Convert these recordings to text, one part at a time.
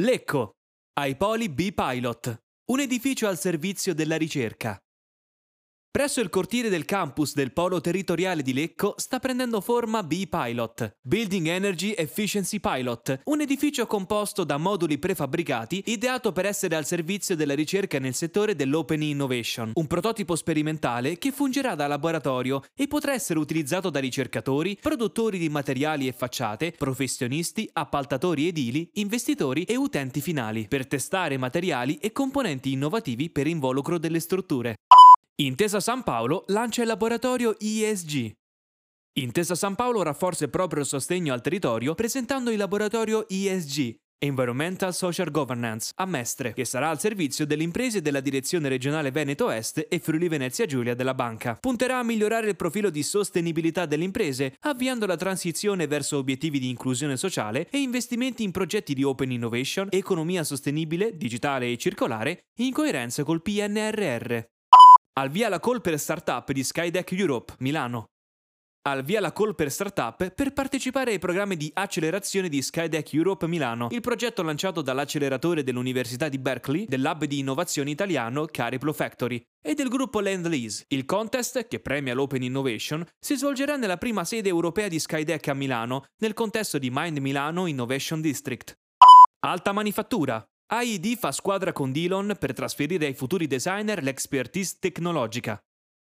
Lecco, ai Poli B-Pilot, un edificio al servizio della ricerca. Presso il cortile del campus del Polo Territoriale di Lecco sta prendendo forma B-Pilot, Building Energy Efficiency Pilot, un edificio composto da moduli prefabbricati ideato per essere al servizio della ricerca nel settore dell'Open Innovation, un prototipo sperimentale che fungerà da laboratorio e potrà essere utilizzato da ricercatori, produttori di materiali e facciate, professionisti, appaltatori edili, investitori e utenti finali, per testare materiali e componenti innovativi per involucro delle strutture. Intesa San Paolo lancia il laboratorio ESG. Intesa San Paolo rafforza il proprio sostegno al territorio presentando il laboratorio ESG, Environmental Social Governance, a Mestre, che sarà al servizio delle imprese della Direzione Regionale Veneto Est e Friuli Venezia Giulia della banca. Punterà a migliorare il profilo di sostenibilità delle imprese, avviando la transizione verso obiettivi di inclusione sociale e investimenti in progetti di open innovation, economia sostenibile, digitale e circolare, in coerenza col PNRR. Al via la call per startup di Skydeck Europe, Milano. Al via la call per startup per partecipare ai programmi di accelerazione di Skydeck Europe Milano, il progetto lanciato dall'acceleratore dell'Università di Berkeley, del Lab di Innovazione Italiano Cariplo Factory e del gruppo Land Lease. Il contest, che premia l'Open Innovation, si svolgerà nella prima sede europea di Skydeck a Milano, nel contesto di Mind Milano Innovation District. Alta manifattura. AID fa squadra con Dillon per trasferire ai futuri designer l'expertise tecnologica.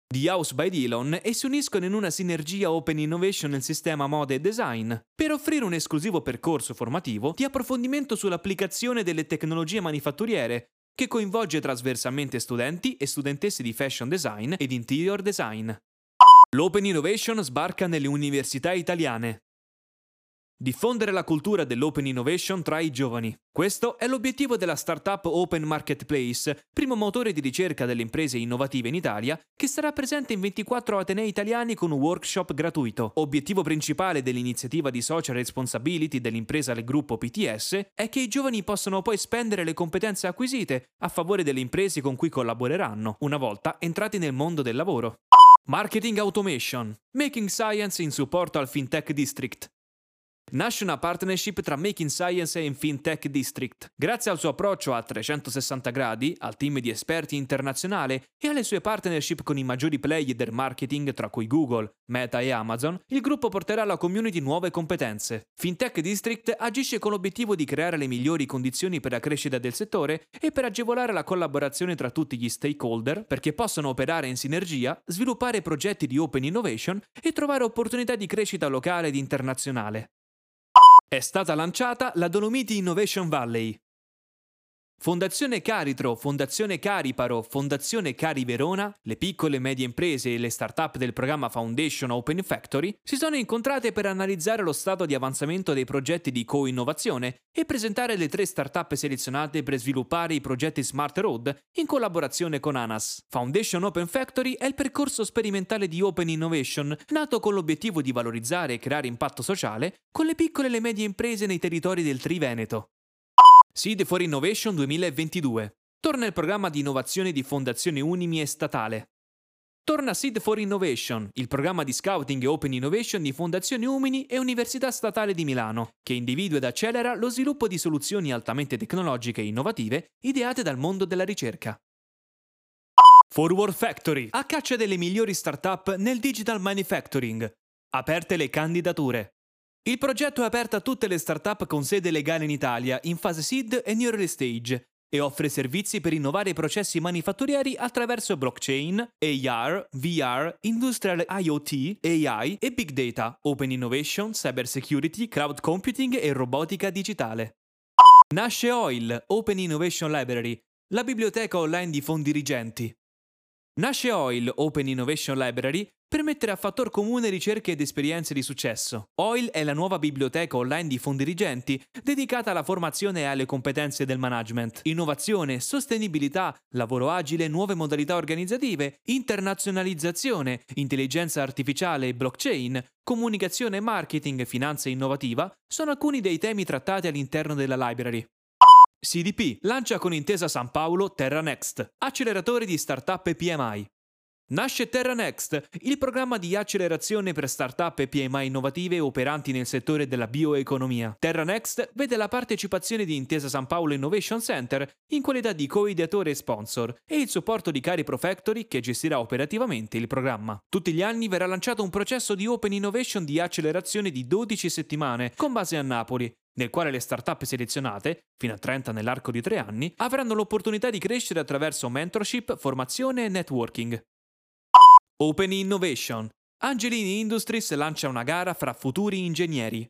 Di House by Dillon e si uniscono in una sinergia Open Innovation nel sistema mode e design per offrire un esclusivo percorso formativo di approfondimento sull'applicazione delle tecnologie manifatturiere che coinvolge trasversalmente studenti e studentesse di fashion design ed interior design. L'Open Innovation sbarca nelle università italiane. Diffondere la cultura dell'open innovation tra i giovani. Questo è l'obiettivo della startup Open Marketplace, primo motore di ricerca delle imprese innovative in Italia, che sarà presente in 24 atenei italiani con un workshop gratuito. Obiettivo principale dell'iniziativa di social responsibility dell'impresa del gruppo PTS è che i giovani possano poi spendere le competenze acquisite a favore delle imprese con cui collaboreranno, una volta entrati nel mondo del lavoro. Marketing Automation. Making Science in supporto al FinTech District. Nasce una partnership tra Making Science e FinTech District. Grazie al suo approccio a 360 gradi, al team di esperti internazionale e alle sue partnership con i maggiori player del marketing tra cui Google, Meta e Amazon, il gruppo porterà alla community nuove competenze. FinTech District agisce con l'obiettivo di creare le migliori condizioni per la crescita del settore e per agevolare la collaborazione tra tutti gli stakeholder perché possano operare in sinergia, sviluppare progetti di open innovation e trovare opportunità di crescita locale ed internazionale. È stata lanciata la Dolomiti Innovation Valley, Fondazione Caritro, Fondazione Cariparo, Fondazione Cari Verona, le piccole e medie imprese e le start-up del programma Foundation Open Factory si sono incontrate per analizzare lo stato di avanzamento dei progetti di co-innovazione e presentare le tre start-up selezionate per sviluppare i progetti Smart Road in collaborazione con ANAS. Foundation Open Factory è il percorso sperimentale di Open Innovation nato con l'obiettivo di valorizzare e creare impatto sociale con le piccole e le medie imprese nei territori del Triveneto. Seed for Innovation 2022. Torna il programma di innovazione di Fondazione Unimi e statale. Torna Seed for Innovation, il programma di scouting e open innovation di Fondazione Umini e Università Statale di Milano, che individua ed accelera lo sviluppo di soluzioni altamente tecnologiche e innovative ideate dal mondo della ricerca. Forward Factory, a caccia delle migliori start-up nel digital manufacturing. Aperte le candidature. Il progetto è aperto a tutte le start-up con sede legale in Italia, in fase seed e new early stage, e offre servizi per innovare i processi manifatturieri attraverso blockchain, AR, VR, industrial IoT, AI e big data, open innovation, cyber security, cloud computing e robotica digitale. Nasce OIL, Open Innovation Library, la biblioteca online di fondi dirigenti. Nasce OIL Open Innovation Library, per mettere a fattor comune ricerche ed esperienze di successo. Oil è la nuova biblioteca online di fondi dirigenti dedicata alla formazione e alle competenze del management. Innovazione, sostenibilità, lavoro agile, nuove modalità organizzative, internazionalizzazione, intelligenza artificiale e blockchain, comunicazione e marketing finanza innovativa sono alcuni dei temi trattati all'interno della library. CDP lancia con Intesa San Paolo Terra Next, acceleratore di startup e PMI. Nasce Terra Next, il programma di accelerazione per start-up e PMI innovative operanti nel settore della bioeconomia. Terra Next vede la partecipazione di Intesa San Paolo Innovation Center in qualità di co-ideatore e sponsor e il supporto di Cari Pro Factory che gestirà operativamente il programma. Tutti gli anni verrà lanciato un processo di Open Innovation di accelerazione di 12 settimane con base a Napoli, nel quale le start-up selezionate, fino a 30 nell'arco di 3 anni, avranno l'opportunità di crescere attraverso mentorship, formazione e networking. Open Innovation. Angelini Industries lancia una gara fra futuri ingegneri.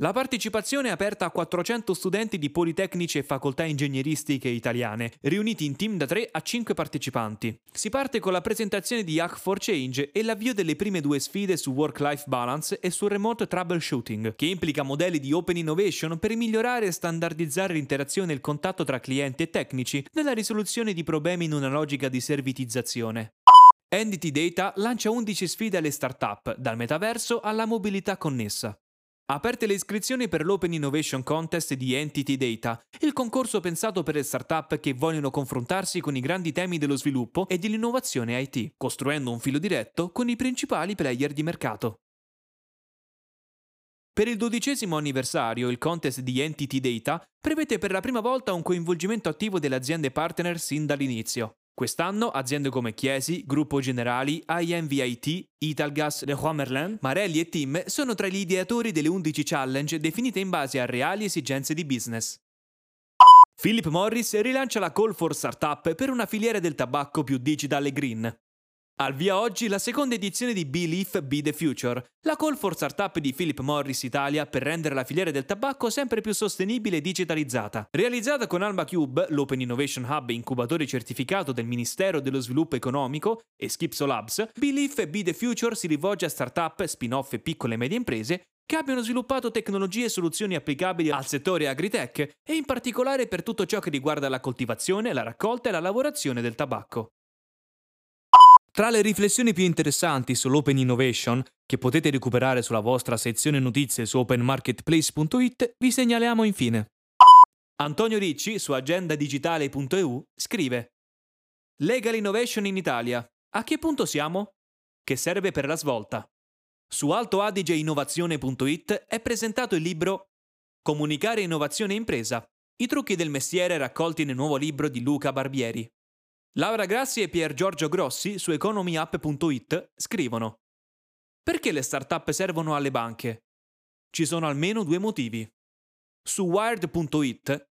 La partecipazione è aperta a 400 studenti di politecnici e facoltà ingegneristiche italiane, riuniti in team da 3 a 5 partecipanti. Si parte con la presentazione di Hack for Change e l'avvio delle prime due sfide su work-life balance e su remote troubleshooting, che implica modelli di open innovation per migliorare e standardizzare l'interazione e il contatto tra clienti e tecnici nella risoluzione di problemi in una logica di servitizzazione. Entity Data lancia 11 sfide alle start-up, dal metaverso alla mobilità connessa. Aperte le iscrizioni per l'Open Innovation Contest di Entity Data, il concorso pensato per le start-up che vogliono confrontarsi con i grandi temi dello sviluppo e dell'innovazione IT, costruendo un filo diretto con i principali player di mercato. Per il dodicesimo anniversario, il contest di Entity Data prevede per la prima volta un coinvolgimento attivo delle aziende partner sin dall'inizio. Quest'anno aziende come Chiesi, Gruppo Generali, IMVIT, Italgas, Leroy Merlin, Marelli e Tim sono tra gli ideatori delle 11 challenge definite in base a reali esigenze di business. Philip Morris rilancia la call for startup per una filiera del tabacco più digital e green. Al via oggi la seconda edizione di Belief Be the Future, la call for startup di Philip Morris Italia per rendere la filiera del tabacco sempre più sostenibile e digitalizzata. Realizzata con Alma Cube, l'Open Innovation Hub incubatore certificato del Ministero dello Sviluppo Economico e Skipso Labs, Belief Be the Future si rivolge a startup, spin-off e piccole e medie imprese che abbiano sviluppato tecnologie e soluzioni applicabili al settore agritech e in particolare per tutto ciò che riguarda la coltivazione, la raccolta e la lavorazione del tabacco. Tra le riflessioni più interessanti sull'Open Innovation, che potete recuperare sulla vostra sezione notizie su openmarketplace.it, vi segnaliamo infine. Antonio Ricci su agendadigitale.eu scrive Legal Innovation in Italia. A che punto siamo? Che serve per la svolta. Su altoadigeinnovazione.it è presentato il libro Comunicare innovazione impresa. I trucchi del mestiere raccolti nel nuovo libro di Luca Barbieri. Laura Grassi e Pier Giorgio Grossi su economyapp.it scrivono Perché le start-up servono alle banche? Ci sono almeno due motivi. Su wired.it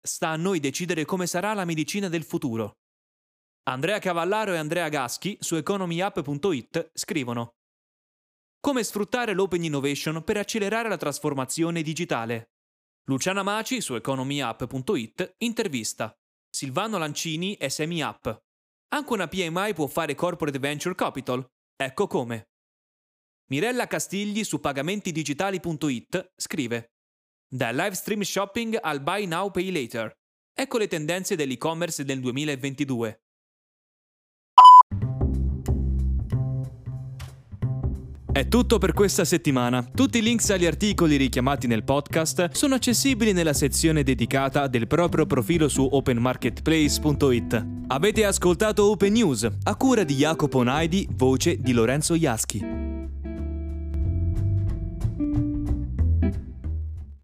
sta a noi decidere come sarà la medicina del futuro. Andrea Cavallaro e Andrea Gaschi su economyapp.it scrivono Come sfruttare l'open innovation per accelerare la trasformazione digitale. Luciana Maci su economyapp.it intervista Silvano Lancini e Semi App. Anche una PMI può fare corporate venture capital? Ecco come. Mirella Castigli su pagamentidigitali.it scrive Da live stream shopping al buy now pay later. Ecco le tendenze dell'e-commerce del 2022. È tutto per questa settimana. Tutti i links agli articoli richiamati nel podcast sono accessibili nella sezione dedicata del proprio profilo su openmarketplace.it. Avete ascoltato Open News, a cura di Jacopo Naidi, voce di Lorenzo Iaschi.